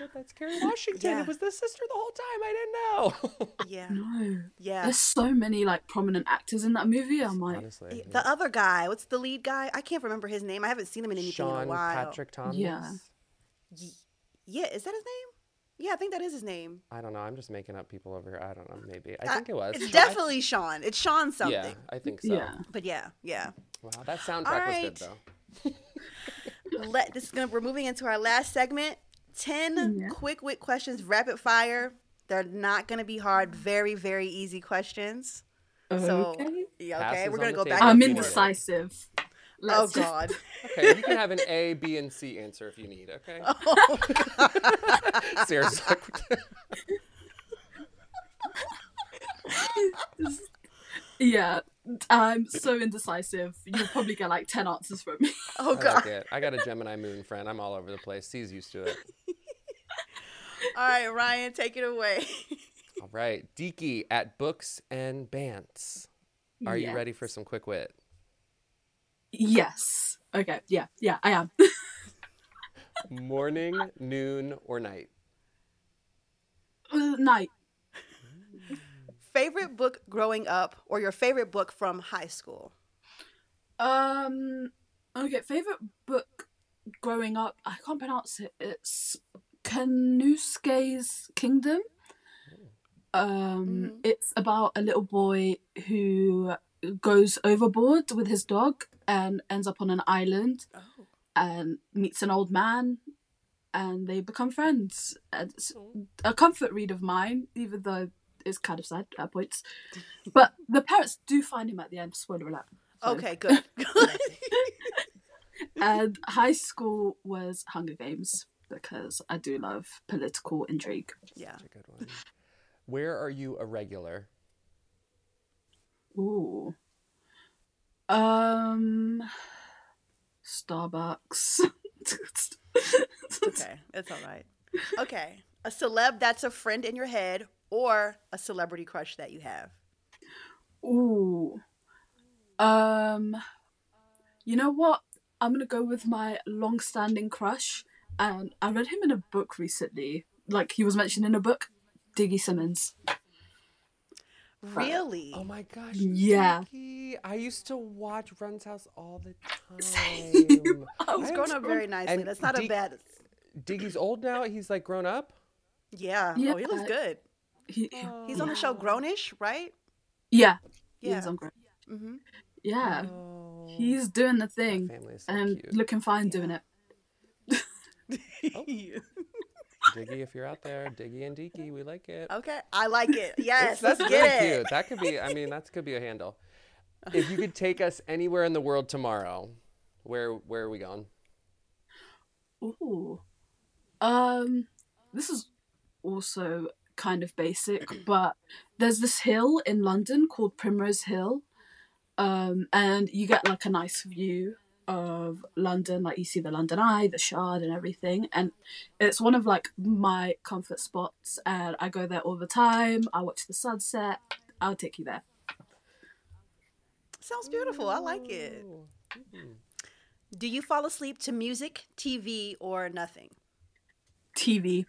oh, "That's Kerry Washington. Yeah. It was the sister the whole time. I didn't know." [LAUGHS] yeah. No. Yeah. There's so many like prominent actors in that movie. I'm like, honestly, the other guy. What's the lead guy? I can't remember his name. I haven't seen him in anything Sean in a while. Patrick Thomas. Yeah. Yeah, is that his name? Yeah, I think that is his name. I don't know. I'm just making up people over here. I don't know. Maybe. I uh, think it was. It's [LAUGHS] Sean. definitely Sean. It's Sean something. Yeah, I think so. Yeah. But yeah, yeah. Wow, that soundtrack right. was good though. [LAUGHS] Let this is gonna. We're moving into our last segment. Ten yeah. quick wit questions, rapid fire. They're not gonna be hard. Very very easy questions. Okay. So yeah, okay. Passes we're gonna go table. back. I'm indecisive. Oh, Let's oh God. [LAUGHS] okay, you can have an A, B, and C answer if you need. Okay. [LAUGHS] Oh, Seriously. [LAUGHS] yeah, I'm so indecisive. You'll probably get like ten answers from me. Oh God. I, like I got a Gemini moon friend. I'm all over the place. C's used to it. all right, Ryan, take it away. all right, Deeqy at Books and Bants. Are yes. you ready for some quick wit? Yes. Okay. Yeah. Yeah, I am. [LAUGHS] Morning, noon, or night? Uh, night. Favorite book growing up or your favorite book from high school? Um okay, favorite book growing up, I can't pronounce it. It's Kanusuke's Kingdom. Um mm-hmm. it's about a little boy who goes overboard with his dog and ends up on an island oh. and meets an old man and they become friends. It's oh. a comfort read of mine, even though it's kind of sad at points. But the parents do find him at the end. Spoiler alert. So. Okay, good. [LAUGHS] [LAUGHS] and high school was Hunger Games because I do love political intrigue. Yeah, Such a good one. Where are you a regular? Ooh. Um. Starbucks. okay, it's all right. Okay, a celeb that's a friend in your head, or a celebrity crush that you have. Ooh. Um. You know what? I'm gonna go with my long-standing crush, and I read him in a book recently. Like he was mentioned in a book, Diggy Simmons. Really? Oh my gosh. Yeah. Diggy. I used to watch Run's House all the time. [LAUGHS] I was grown up very nicely. And That's not a bad. Diggy's old now. He's like grown up. Yeah. Yeah. Oh, he looks good. He, He's on the show Grownish, right? yeah. Yeah. He's on great. Mm-hmm. Yeah. Oh, He's doing the thing family is so and cute. looking fine doing it. [LAUGHS] Diggy, if you're out there, Diggy and Deeqy, we like it. okay, I like it. [LAUGHS] Yes, That's let's really get it. cute. That could be. I mean, that could be a handle. If you could take us anywhere in the world tomorrow, where where are we going? Ooh. Um, this is also kind of basic, but there's this hill in London called Primrose Hill. Um, and you get like a nice view of London, like you see the London Eye, the Shard, and everything. And it's one of like my comfort spots, and I go there all the time. I watch the sunset. I'll take you there. Sounds beautiful. I like it. Do you fall asleep to music, TV, or nothing? TV.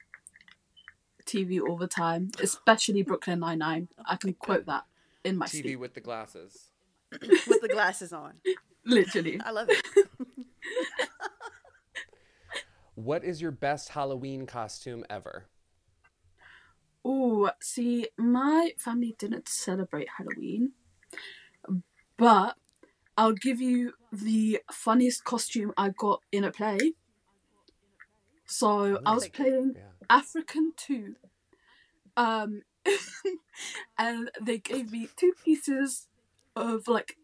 TV all the time, especially Brooklyn Nine Nine. I can quote that in my TV sleep. with the glasses. With the glasses on. [LAUGHS] Literally. I love it. [LAUGHS] What is your best Halloween costume ever? Oh, see, my family didn't celebrate Halloween, but I'll give you the funniest costume I got in a play. So I was playing Yeah. African 2. Um, [LAUGHS] and they gave me two pieces of like,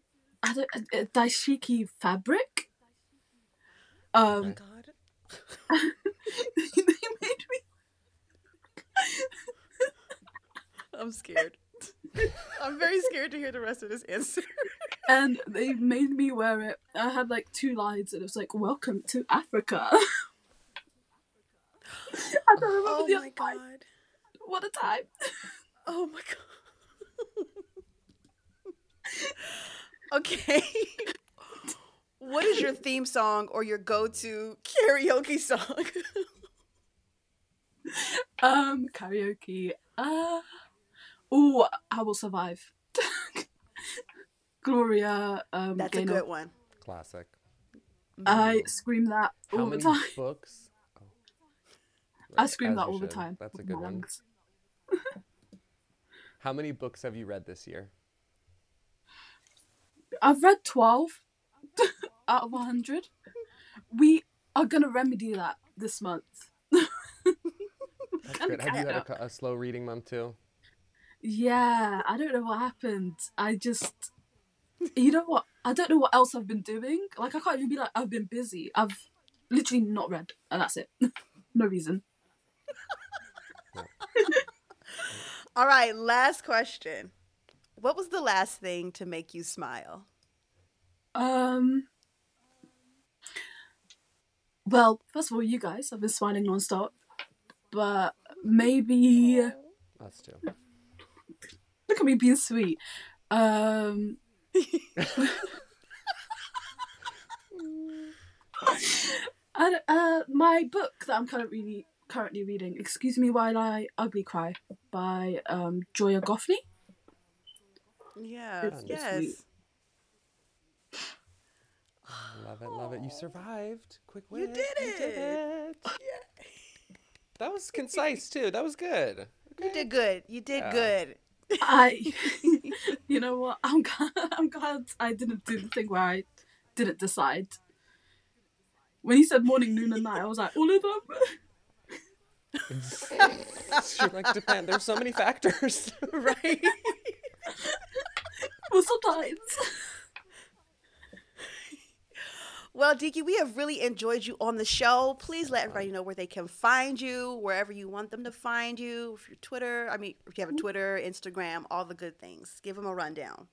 I don't, a, a dashiki fabric. Um, Okay. God. [LAUGHS] they made me I'm scared. I'm very scared to hear the rest of this answer. [LAUGHS] and they made me wear it. I had like two lines, and it was like "Welcome to Africa." [LAUGHS] I don't remember Oh the my other line. god. What a time! Oh my god. Okay. what is your theme song or your go-to karaoke song? [LAUGHS] Um, karaoke. Uh, oh, I will survive. [LAUGHS] Gloria. Um, That's a Gaynor. good one. Classic. I scream that How all the many time. books? Oh. I scream As that you all the time. That's a good my one. [LAUGHS] How many books have you read this year? I've read 12 [LAUGHS] out of 100. We are going to remedy that this month. That's Kinda. Have you had a, a slow reading month too? Yeah, I don't know what happened. I just. You know what? I don't know what else I've been doing. Like, I can't even be like, I've been busy. I've literally not read, and that's it. [LAUGHS] no reason. [LAUGHS] All right, last question. What was the last thing to make you smile? Um. Well, first of all, you guys have been smiling nonstop, but maybe Us too. look at me being sweet. Um. [LAUGHS] I don't- uh, my book that I'm currently currently reading, "Excuse Me While I Ugly Cry" by um, Joya Goffney. Yeah. It's so yes. sweet. Love it, love it. You survived. Quick You win. did You did it. it. That was concise too. That was good. You did good. You did Yeah. good. I, [LAUGHS] [LAUGHS] you know what? I'm glad, I'm glad I didn't do the thing where I didn't decide. When he said morning, noon, and night, I was like, all of them. [LAUGHS] Should like depend. There's so many factors. right? well, sometimes. Well, Deeqy, we have really enjoyed you on the show. Please let everybody know where they can find you, wherever you want them to find you. If you're Twitter, I mean, if you have a Twitter, Instagram, all the good things. Give them a rundown.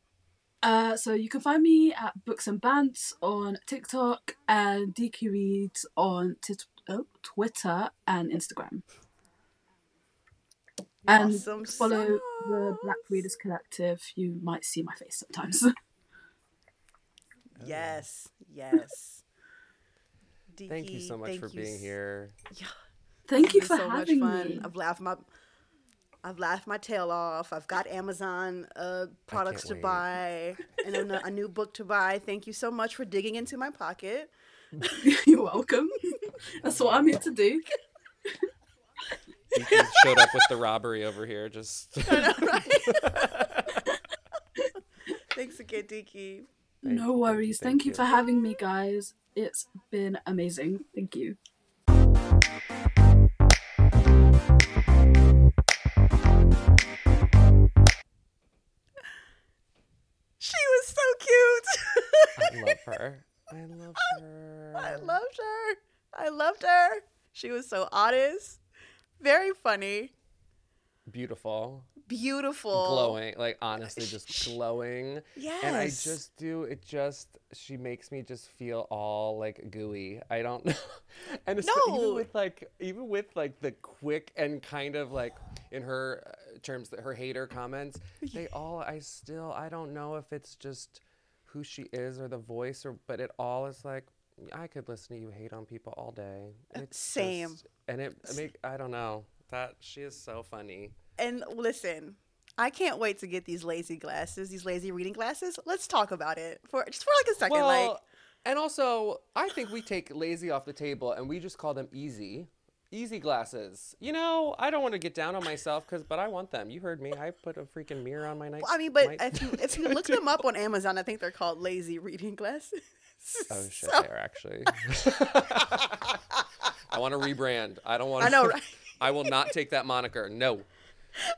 Uh, so you can find me at Books and Bants on TikTok and DQ Reads on t- oh, Twitter and Instagram. And Awesome follow the. Black Readers Collective. You might see my face sometimes. [LAUGHS] Yes, yes. Thank you so much thank for you being s- here. Yeah, Thank you for so much having fun. me. I've laughed my I've laughed my tail off. I've got Amazon uh, products to wait. buy and a, a new book to buy. Thank you so much for digging into my pocket. [LAUGHS] You're welcome. [LAUGHS] That's what I'm here to do. Deke showed up with the robbery over here. Just [LAUGHS] Thanks again, Deeqy. Thank no worries. thank Thank, you you. for having me, guys. It's been amazing. Thank you. She was so cute. I love her. I [LAUGHS] love her. I loved her. I loved her. She was so honest, very funny, Beautiful. Beautiful, glowing like honestly just glowing. Yes. and i just do it just she makes me just feel all like gooey. I don't know. [LAUGHS] And it's No. even with like even with like the quick and kind of like in her uh, terms that her hater comments [LAUGHS] they all i still i don't know if it's just who she is or the voice or but it all is like i could listen to you hate on people all day. It's same. just- and it make i don't know. That she is so funny And listen, I can't wait to get these lazy glasses, these lazy reading glasses. Let's talk about it for just for like a second. Well, like, and also, I think we take lazy off the table and we just call them easy. Easy glasses. You know, I don't want to get down on myself because, but I want them. You heard me. I put a freaking mirror on my night. I mean, but if you [LAUGHS] if you look them up on Amazon, I think they're called lazy reading glasses. oh shit, So- they are actually. [LAUGHS] I want to rebrand. I don't want. I know, right? [LAUGHS] I will not take that moniker. No,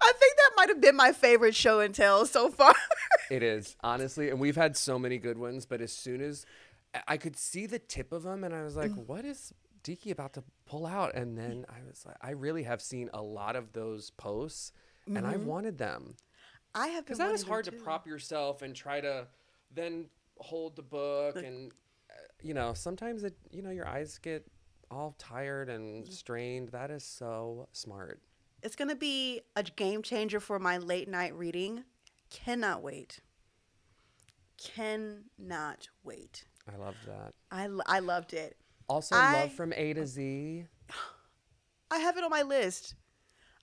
I think that might have been my favorite show and tell so far. [LAUGHS] it is honestly, and we've had so many good ones. But as soon as I- I could see the tip of them, and I was like, Mm. "What is Deeqy about to pull out?" And then I was like, "I really have seen a lot of those posts, and Mm-hmm. I've wanted them." I have because that is hard to prop yourself and try to then hold the book and uh, you know sometimes it you know your eyes get all tired and strained that is so smart It's gonna be a game changer for my late night reading. Cannot wait. Cannot wait. i love that I, I loved it. also I- love from a to z I have it on my list.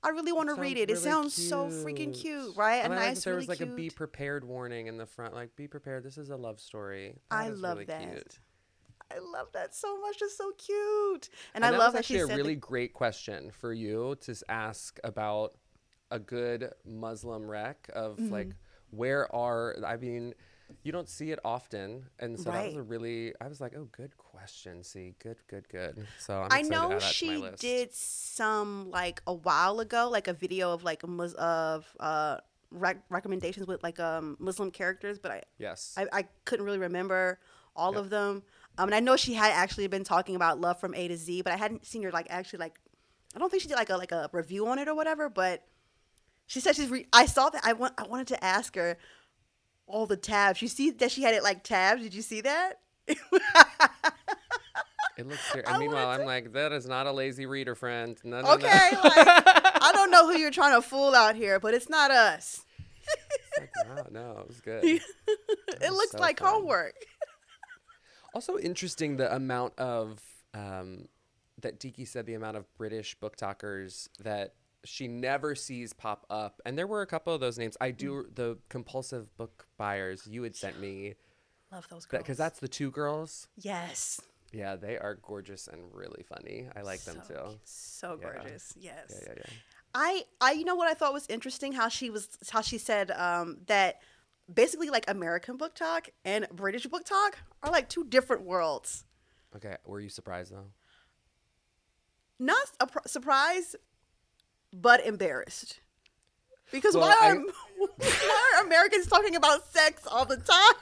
I really want to read it. It really sounds so freaking cute, right? and a I like nice, that there really was like cute. a be prepared warning in the front like be prepared this is a love story I That is love really that. cute. I love that so much. It's so cute, and, And, I that love that actually she a really that- great question for you to ask about a good Muslim wreck of Mm-hmm. like where are I mean you don't see it often and so that was a really I was like oh good question see good good good so I'm I know that she did some like a while ago, like a video of like Mus- of uh rec- recommendations with like um Muslim characters, but I yes I, I couldn't really remember all Yep. of them. Um, and I know she had actually been talking about Love from A to Z, but I hadn't seen her like actually like I don't think she did like a like a review on it or whatever. But she said she's. Re- I saw that. I want. I wanted to ask her all the tabs. You see that she had it like tabs. Did you see that? it looks [LAUGHS] I and meanwhile I'm to- like that is not a lazy reader friend no, no, okay. no. like [LAUGHS] I don't know who you're trying to fool out here, but it's not us. It's like, wow, no it was good [LAUGHS] it was looks so like fun. homework. Also interesting the amount of um, that Deeqy said the amount of British BookTokers that she never sees pop up, and there were a couple of those names. I do the compulsive book buyers you had sent me Love those girls. because that's the two girls. yes. Yeah, they are gorgeous and really funny. I like them too. So Yeah. gorgeous. Yes. Yeah, yeah, yeah. I, I, you know what I thought was interesting? How she was, how she said um, that basically like American BookTok and British BookTok are like two different worlds. Okay, were you surprised though? Not a pr- surprised, but embarrassed. Because Well, why, are, I- [LAUGHS] why are Americans talking about sex all the time?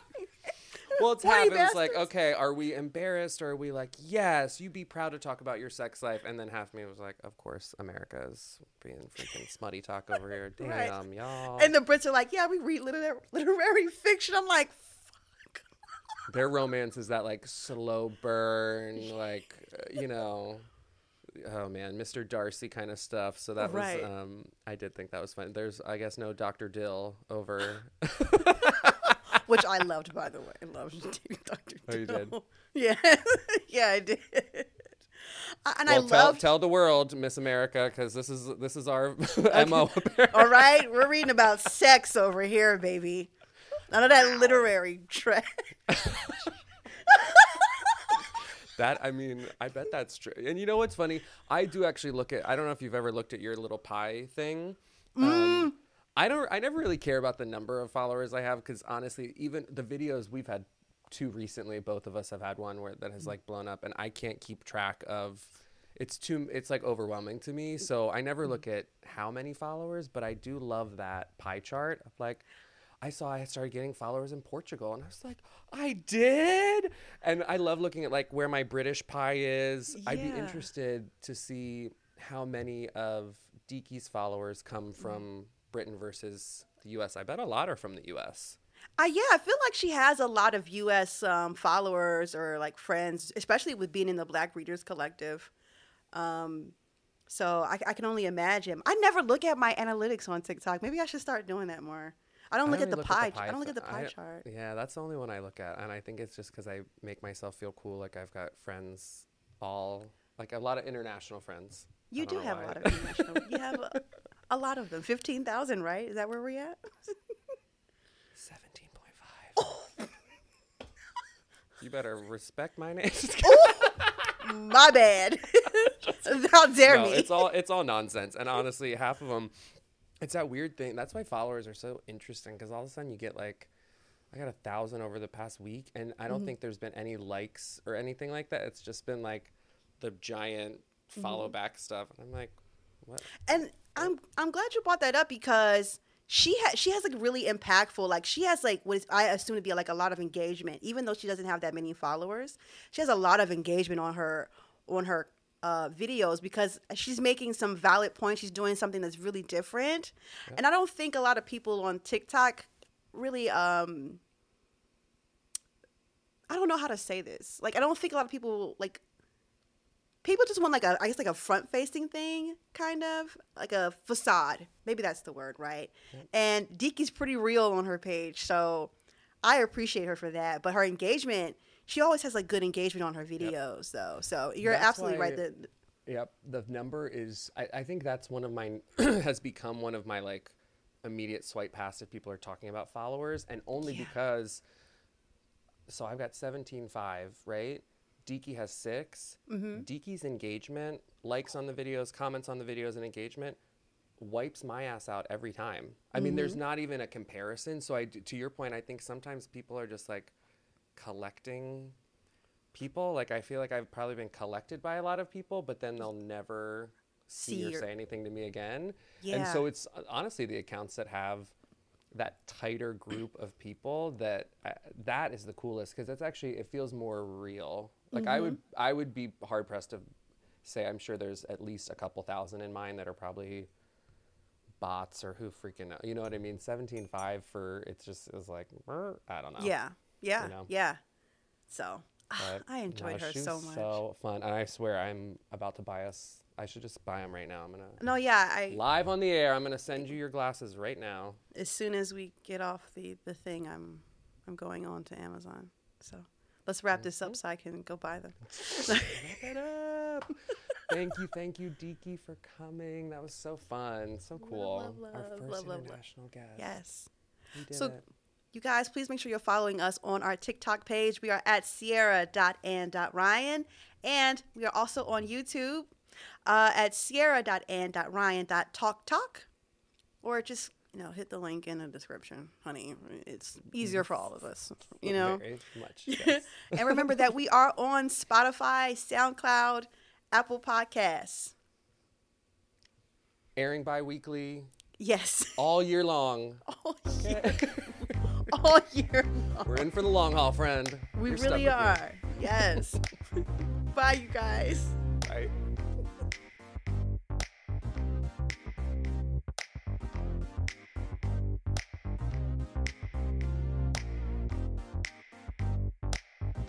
Well, it's [LAUGHS] half. It's like, okay, are we embarrassed or are we like, yes, you be proud to talk about your sex life? And then half me was like, of course, America's being freaking smutty talk over here. [LAUGHS] Damn, right. y'all. And the Brits are like, yeah, we read literary, literary fiction. I'm like, fuck. [LAUGHS] Their romance is that like slow burn, like, uh, you know oh man, Mr. Darcy kind of stuff. So that right. was um I did think that was fun. There's I guess no Dr. Dill over which I loved, by the way. I loved [LAUGHS] Dr. Oh, you did? [LAUGHS] Yeah, [LAUGHS] yeah, I did. And well, I tell, loved... tell the world, Miss America, because this is this is our okay. mo. All right, we're reading about sex over here, baby. None of that literary trash. that I mean, I bet that's true. And you know what's funny? I do actually look at. I don't know if you've ever looked at your little pie thing. Mm. Um, I don't. I never really care about the number of followers I have because honestly, even the videos we've had two recently, both of us have had one where that has mm. like blown up, and I can't keep track of. It's too. It's like overwhelming to me. So I never mm. look at how many followers, but I do love that pie chart. Like, I saw I started getting followers in Portugal, and I was like, I did. And I love looking at like where my British pie is. Yeah. I'd be interested to see how many of Deeqy's followers come mm-hmm. from Britain versus the U.S. I bet a lot are from the U.S. Uh, yeah, I feel like she has a lot of U.S. Um, followers or like friends, especially with being in the Black Readers Collective. Um, so I, I, can only imagine. I never look at my analytics on TikTok. Maybe I should start doing that more. I don't look, at, the look pie, at the pie. I don't look at the pie I, chart. Yeah, that's the only one I look at, and I think it's just because I make myself feel cool. Like I've got friends, all like a lot of international friends. You do have why. a lot of international. you have a, [LAUGHS] a lot of them. 15,000, right? Is that where we're at? 17.5. you better respect my name. [LAUGHS] my bad. [LAUGHS] How dare no, me? It's all it's all nonsense. And honestly, half of them it's that weird thing. That's why followers are so interesting because all of a sudden you get like I got a thousand over the past week, and I don't mm-hmm. think there's been any likes or anything like that. It's just been like the giant follow mm-hmm. back stuff, and I'm like, what? And I'm I'm glad you brought that up because she has she has like really impactful like she has like what is, I assume to be like a lot of engagement even though she doesn't have that many followers she has a lot of engagement on her on her uh, videos because she's making some valid points she's doing something that's really different yeah. and I don't think a lot of people on TikTok really um I don't know how to say this like I don't think a lot of people like people just want like a I guess like a front facing thing, kind of like a facade. Maybe that's the word, right? And Deeqy's pretty real on her page, so I appreciate her for that. But her engagement, she always has like good engagement on her videos, yep. though. So you're that's absolutely right. That yep, the number is. I, I think that's one of my [CLEARS THROAT] has become one of my like immediate swipe past if people are talking about followers, and only yeah. because. So I've got seventeen five, right? Deeqy has 6 mm-hmm. Deeqy's engagement, likes on the videos, comments on the videos, and engagement wipes my ass out every time. I mm-hmm. mean, there's mm-hmm. not even a comparison. So I, to your point, I think sometimes people are just like collecting people. Like I feel like I've probably been collected by a lot of people, but then they'll never see, see or your... say anything to me again. Yeah. And so it's honestly the accounts that have that tighter group of people that uh, that is the coolest because it's actually it feels more real like mm-hmm. I would. I would be hard pressed to say I'm sure there's at least a couple thousand in mine that are probably bots or who freaking know. You know what I mean? Seventeen five for it's just it was like I don't know. Yeah. Yeah. You know? Yeah. So [SIGHS] but, I enjoyed no, her so much. So fun, and I swear I'm about to buy us. I should just buy them right now. I'm gonna. No, yeah, I. Live on the air, I'm gonna send you your glasses right now. As soon as we get off the the thing, I'm I'm going on to Amazon. So. Let's wrap this up mm-hmm. so I can go buy them. [LAUGHS] wrap it up. thank you, thank you, Deeqy, for coming. That was so fun, so cool. Love, love, Our first love, international guest. Yes. so, it. you guys, please make sure you're following us on our TikTok page. We are at sierra.and.ryan, and we are also on YouTube uh, at sierra.and.ryan.talktok, or just you know, hit the link in the description, honey. It's easier for all of us, you know. Very much. Yes. [LAUGHS] and remember that we are on Spotify, SoundCloud, Apple Podcasts. Airing bi-weekly. Yes. All year long. [LAUGHS] All year. [LAUGHS] all year long. We're in for the long haul, friend. We You're really are. Yes. Bye, you guys.